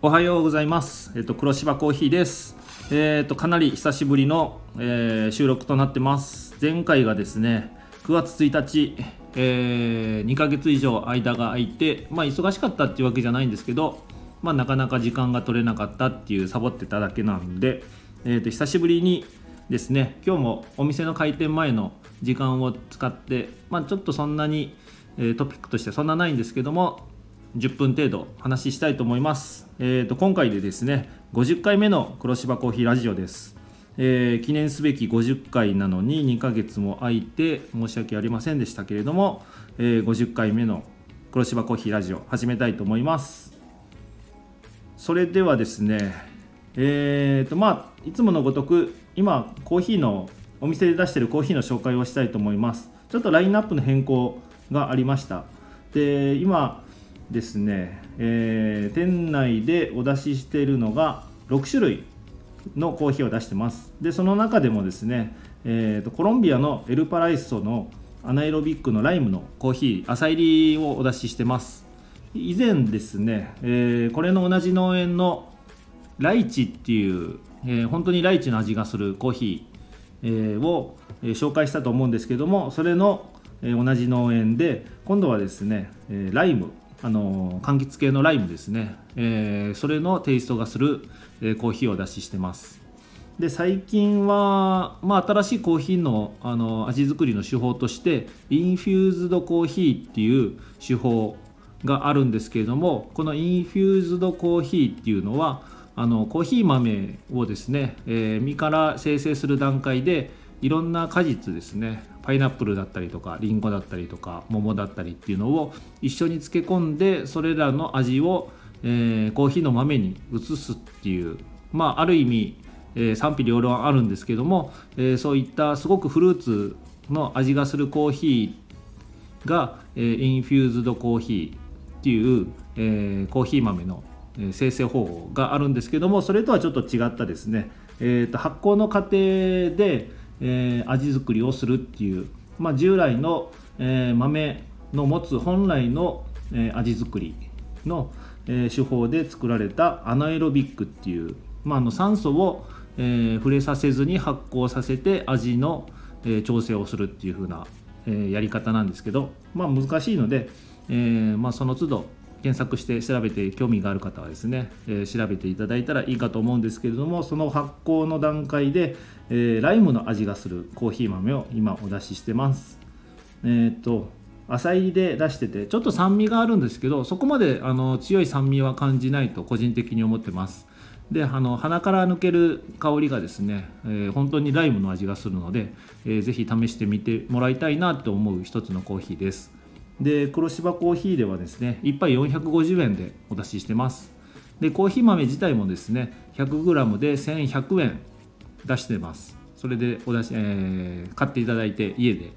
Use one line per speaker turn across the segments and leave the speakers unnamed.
おはようございます。えっと黒芝コーヒーです。えっとかなり久しぶりの、えー収録となってます。前回がですね、9月1日、え2ヶ月以上間が空いて、まあ忙しかったっていうわけじゃないんですけど、まあなかなか時間が取れなかったっていうサボってただけなんで、えっと久しぶりにですね、今日もお店の開店前の時間を使って、まあちょっとそんなに、えトピックとしてそんなないんですけども、10分程度話したいと思います。えー、と今回でですね50回目の黒芝コーヒーラジオです、えー記念すべき50回なのに2ヶ月も空いて申し訳ありませんでしたけれども、えー50回目の黒芝コーヒーラジオ始めたいと思います。それではですねえー、とまあいつものごとく今コーヒーのお店で出しているコーヒーの紹介をしたいと思います。ちょっとラインナップの変更がありました。で今ですね、えー店内でお出ししているのが6種類のコーヒーを出してます。でその中でもですね、えーとコロンビアのエルパライソのアナエロビックのライムのコーヒー朝入りをお出ししてます。以前ですね、えーこれの同じ農園のライチっていう、えー本当にライチの味がするコーヒー、えーを、え紹介したと思うんですけどもそれの、え同じ農園で今度はですね、えライムあの柑橘系のライムですね、えーそれのテイストがする、えーコーヒーを出ししてます。で最近は、まあ、新しいコーヒーのあの味作りの手法としてインフューズドコーヒーっていう手法があるんですけれどもこのインフューズドコーヒーっていうのはあのコーヒー豆をですね、えー実から生成する段階でいろんな果実ですねパイナップルだったりとかリンゴだったりとか桃だったりっていうのを一緒に漬け込んでそれらの味を、えーコーヒーの豆に移すっていうまあある意味えー賛否両論あるんですけども、えーそういったすごくフルーツの味がするコーヒーが、えーインフューズドコーヒーっていう、えーコーヒー豆の生成方法があるんですけどもそれとはちょっと違ったですね、えーと発酵の過程で、えー味作りをするっていう、まあ、従来の、えー豆の持つ本来の、えー味作りの、え手法で作られたアナエロビックっていう、まあ、あの酸素を、え触れさせずに発酵させて味の、え調整をするっていう風な、えやり方なんですけど、まあ、難しいので、えまあ、その都度検索して調べて興味がある方はですね、えー調べていただいたらいいかと思うんですけれどもその発酵の段階で、えーライムの味がするコーヒー豆を今お出ししてます。えっ、と浅入りで出しててちょっと酸味があるんですけどそこまであの強い酸味は感じないと個人的に思ってます。であの鼻から抜ける香りがですね、えー本当にライムの味がするので、えーぜひ試してみてもらいたいなと思う一つのコーヒーです。で黒芝コーヒーではですね1杯450円でお出ししてます。でコーヒー豆自体もですね 100g で1100円。出してます。それでお出し、えー買っていただいて家で、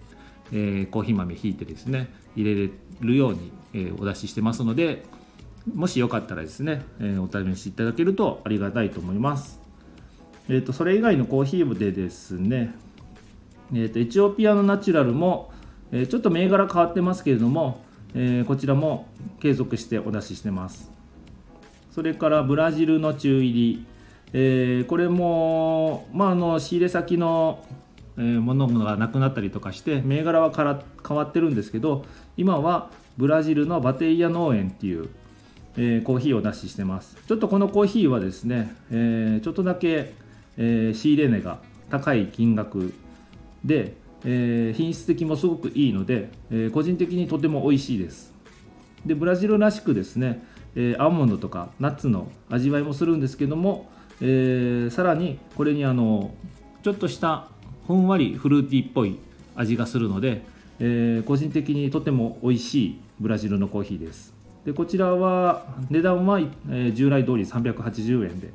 えーコーヒー豆ひいてですね入れれるように、えーお出ししてますのでもしよかったらですね、えお試しいただけるとありがたいと思います。えー、とそれ以外のコーヒーでですね、えー、とエチオピアのナチュラルも、えちょっと銘柄変わってますけれども、えこちらも継続してお出ししてます。それからブラジルの中入り、えーこれも、まあ、あの仕入れ先の、えーものがなくなったりとかして銘柄はから変わってるんですけど今はブラジルのバテイヤ農園っていう、えーコーヒーを出ししてます。ちょっとこのコーヒーはですね、えーちょっとだけ、えー仕入れ値が高い金額で、えー品質的もすごくいいので、えー個人的にとても美味しいです。でブラジルらしくですね、えーアーモンドとかナッツの味わいもするんですけども、えーさらにこれにあのちょっとしたふんわりフルーティーっぽい味がするので、えー個人的にとても美味しいブラジルのコーヒーです。でこちらは値段は、えー従来通り380円で、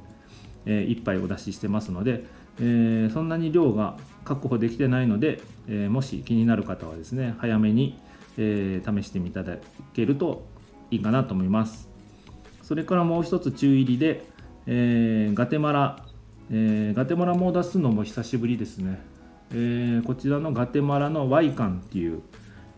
え1杯お出ししてますので、えーそんなに量が確保できてないので、えもし気になる方はですね早めに、え試してみていただけるといいかなと思います。それからもう一つ中入りで、えーガテマラ、えーガテマラも出すのも久しぶりですね、えーこちらのガテマラのワイカンっていう、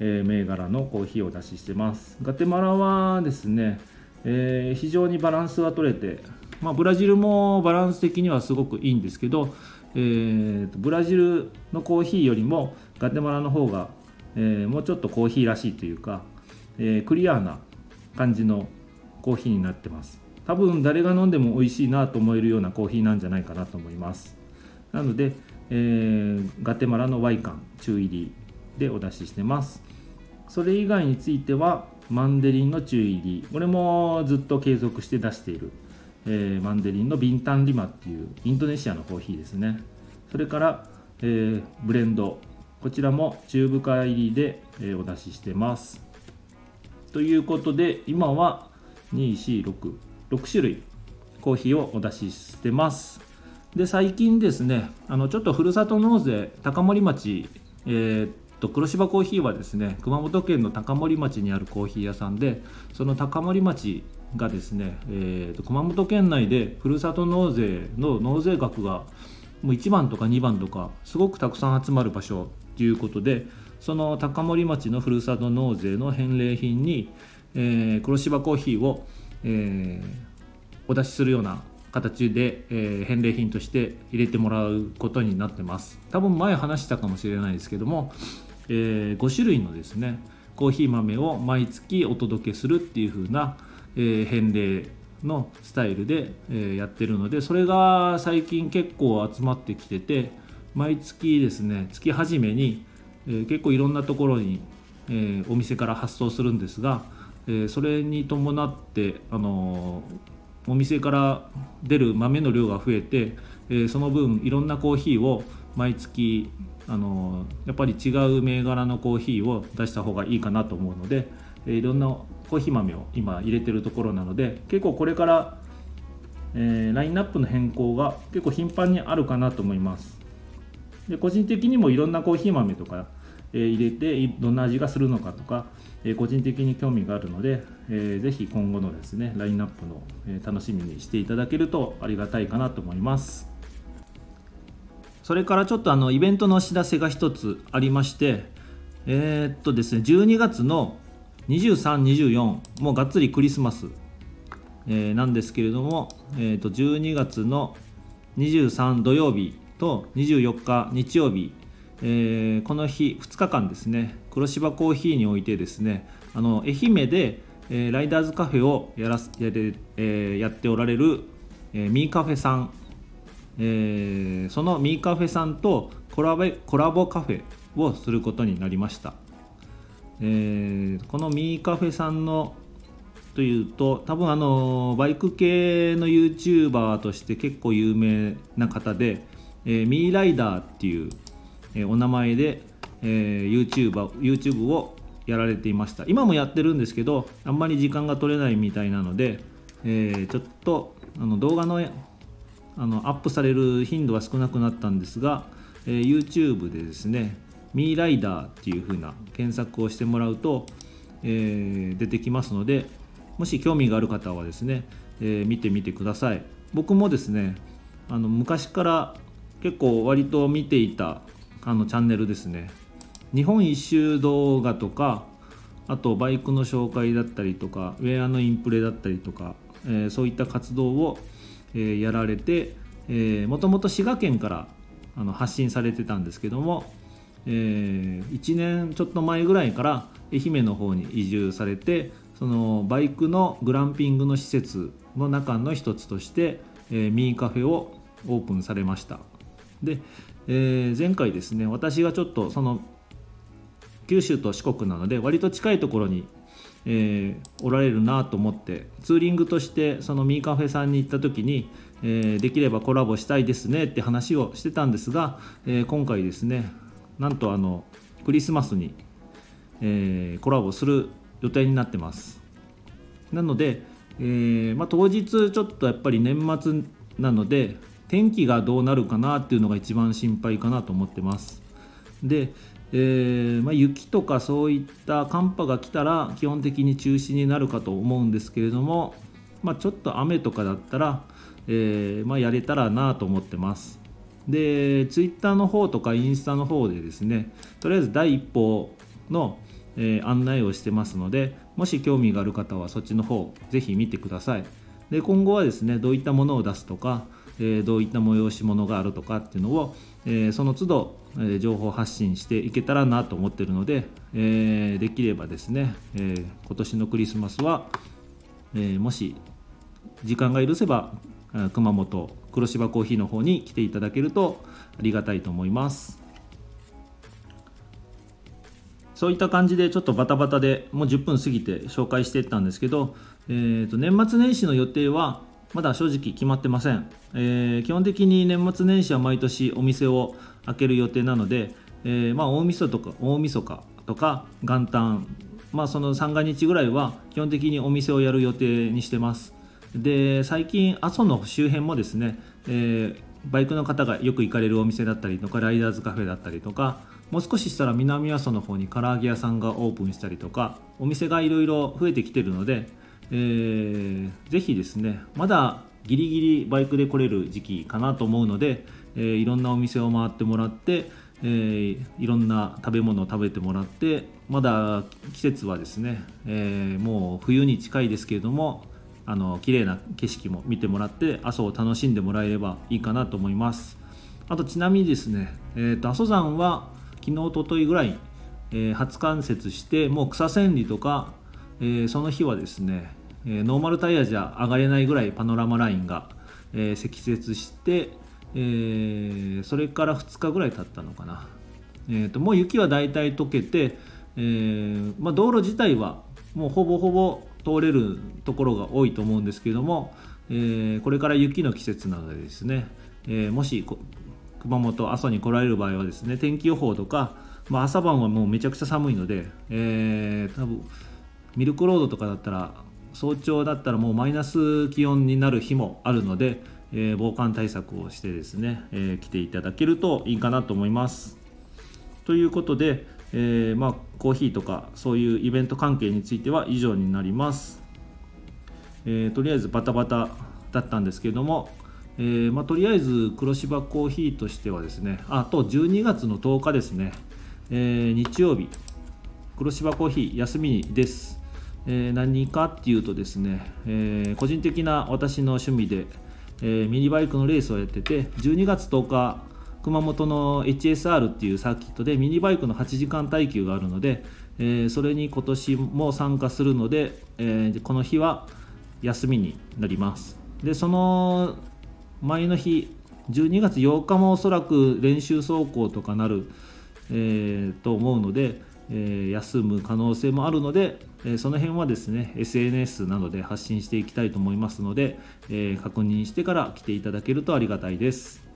えー銘柄のコーヒーを出ししてます。ガテマラはですね、えー、非常にバランスが取れて、まあ、ブラジルもバランス的にはすごくいいんですけど、えー、ブラジルのコーヒーよりもガテマラの方が、えー、もうちょっとコーヒーらしいというか、えー、クリアな感じのコーヒーになってます。多分誰が飲んでも美味しいなと思えるようなコーヒーなんじゃないかなと思います。なので、えー、ガテマラのワイカン中入りでお出ししてます。それ以外についてはマンデリンの中入り。これもずっと継続して出している、えー、マンデリンのビンタンリマっていうインドネシアのコーヒーですね。それから、えー、ブレンド。こちらも中深入りで、え、お出ししてます。ということで今は246 6種類コーヒーをお出ししてます。で最近ですねあのちょっとふるさと納税高森町、えー、と黒芝コーヒーはですね熊本県の高森町にあるコーヒー屋さんでその高森町がですね、えー、と熊本県内でふるさと納税の納税額がもう1番とか2番とかすごくたくさん集まる場所ということでその高森町のふるさと納税の返礼品に、えー、黒芝コーヒーを、えー、お出しするような形で、えー、返礼品として入れてもらうことになってます。多分前話したかもしれないですけども、えー、5種類のですねコーヒー豆を毎月お届けするっていう風な、えー、返礼のスタイルで、えー、やってるのでそれが最近結構集まってきてて毎月ですね月始めに、え、結構いろんなところに、え、お店から発送するんですが、えー、それに伴ってあのお店から出る豆の量が増えて、えー、その分いろんなコーヒーを毎月あのやっぱり違う銘柄のコーヒーを出した方がいいかなと思うので、えいろんなコーヒー豆を今入れてるところなので結構これから、えー、ラインナップの変更が結構頻繁にあるかなと思います。で個人的にもいろんなコーヒー豆とか、えー、入れてどんな味がするのかとか、えー、個人的に興味があるので、えー、ぜひ今後のですねラインナップの、え楽しみにしていただけるとありがたいかなと思います。それからちょっとあのイベントのお知らせが一つありましてえー、っとですね12月の23、24もうがっつりクリスマス、えー、なんですけれども、えー、と12月の23土曜日と24日日曜日、えー、この日2日間ですね黒芝コーヒーにおいてですねあの愛媛で、えー、ライダーズカフェをやらやれ、えー、やっておられる、えー、ミーカフェさんえー、そのミーカフェさんとコラボコラボカフェをすることになりました、えー、このミーカフェさんのというと多分あのバイク系の YouTuber として結構有名な方で、えー、ミーライダーっていう、えー、お名前で、えー、YouTube, YouTube をやられていました。今もやってるんですけどあんまり時間が取れないみたいなので、えー、ちょっとあの動画のあのアップされる頻度は少なくなったんですが、えー、YouTube でですねミーライダーっていう風な検索をしてもらうと、えー、出てきますのでもし興味がある方はですね、えー、見てみてください。僕もですねあの昔から結構割と見ていたあのチャンネルですね。日本一周動画とかあとバイクの紹介だったりとかウェアのインプレだったりとか、えー、そういった活動をえー、やられてもともと滋賀県からあの発信されてたんですけども、えー、1年ちょっと前ぐらいから愛媛の方に移住されてそのバイクのグランピングの施設の中の一つとして、えー、ミーカフェをオープンされました。で、えー、前回ですね私がちょっとその九州と四国なので割と近いところにえー、おられるなと思ってツーリングとしてそのミーカフェさんに行った時に、えー、できればコラボしたいですねって話をしてたんですが、えー、今回ですねなんとあのクリスマスに、えコラボする予定になってます。なので、えまあ、当日ちょっとやっぱり年末なので天気がどうなるかなっていうのが一番心配かなと思ってます。で、えー、まあ、雪とかそういった寒波が来たら基本的に中止になるかと思うんですけれども、まあ、ちょっと雨とかだったら、えー、まあ、やれたらなと思ってます。でツイッターの方とかインスタの方でですねとりあえず第一報の、えー、案内をしてますのでもし興味がある方はそっちの方ぜひ見てください。で今後はですねどういったものを出すとか、えー、どういった催し物があるとかっていうのを、えー、その都度、えー、情報発信していけたらなと思ってるので、えー、できればですね、えー、今年のクリスマスは、えー、もし時間が許せば熊本黒芝コーヒーの方に来ていただけるとありがたいと思います。そういった感じでちょっとバタバタでもう10分過ぎて紹介していったんですけど、えー、と年末年始の予定はまだ正直決まってません、えー、基本的に年末年始は毎年お店を開ける予定なので、えー、まあ大晦日とか大晦日とか元旦まあその三が日ぐらいは基本的にお店をやる予定にしてます。で最近阿蘇の周辺もですね、えー、バイクの方がよく行かれるお店だったりとかライダーズカフェだったりとかもう少ししたら南阿蘇の方に唐揚げ屋さんがオープンしたりとかお店がいろいろ増えてきてるので、えー、ぜひですねまだギリギリバイクで来れる時期かなと思うので、えー、いろんなお店を回ってもらって、えー、いろんな食べ物を食べてもらってまだ季節はですね、えー、もう冬に近いですけれどもあの綺麗な景色も見てもらって阿蘇を楽しんでもらえればいいかなと思います。あとちなみにですね、えーと、阿蘇山は昨日おとといぐらい、え、初冠雪してもう草千里とか、えー、その日はですね、え、ノーマルタイヤじゃ上がれないぐらいパノラマラインが、え積雪して、えそれから2日ぐらい経ったのかな、えーと、もう雪はだいたい溶けて、えまあ、道路自体はもうほぼほぼ通れるところが多いと思うんですけども、えー、これから雪の季節なのでですね、えー、もし熊本阿蘇に来られる場合はですね天気予報とか、まあ、朝晩はもうめちゃくちゃ寒いので、えー、多分ミルクロードとかだったら早朝だったらもうマイナス気温になる日もあるので、えー、防寒対策をしてですね、えー、来ていただけるといいかなと思います。ということで、えー、まあ、コーヒーとかそういうイベント関係については以上になります、えー、とりあえずバタバタだったんですけれども、えー、まあ、とりあえず黒芝コーヒーとしてはですねあと12月の10日ですね、え日曜日黒芝コーヒー休みです、え何かっていうとですね、え個人的な私の趣味で、えミニバイクのレースをやってて12月10日熊本の HSR っていうサーキットでミニバイクの8時間耐久があるので、えー、それに今年も参加するので、えー、この日は休みになります。でその前の日12月8日もおそらく練習走行とかなる、えー、と思うので、えー、休む可能性もあるので、えー、その辺はですね SNS などで発信していきたいと思いますので、え確認してから来ていただけるとありがたいです。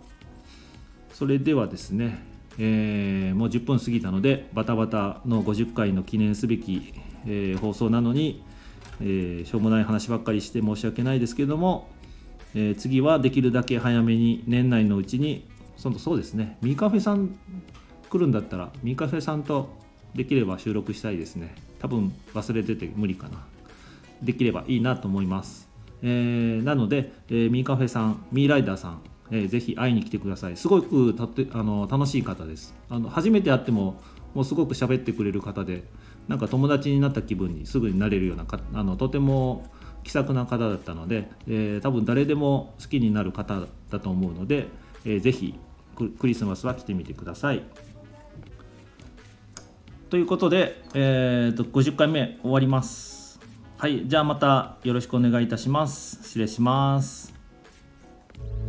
それではですね、えー、もう10分過ぎたのでバタバタの50回の記念すべき、えー、放送なのに、えー、しょうもない話ばっかりして申し訳ないですけども、え次はできるだけ早めに年内のうちにそのそうですねミーカフェさん来るんだったらミーカフェさんとできれば収録したいですね。多分忘れてて無理かな。できればいいなと思います、えなので、えミーカフェさんミーライダーさんえー、ぜひ会いに来てください。すごくたってあの楽しい方です。あの初めて会ってももうすごく喋ってくれる方でなんか友達になった気分にすぐになれるようなかあのとても気さくな方だったので、えー、多分誰でも好きになる方だと思うので、えー、ぜひクリスマスは来てみてください。ということで、えーと、と50回目終わります。はい、じゃあまたよろしくお願いいたします。失礼します。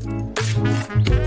Thank you.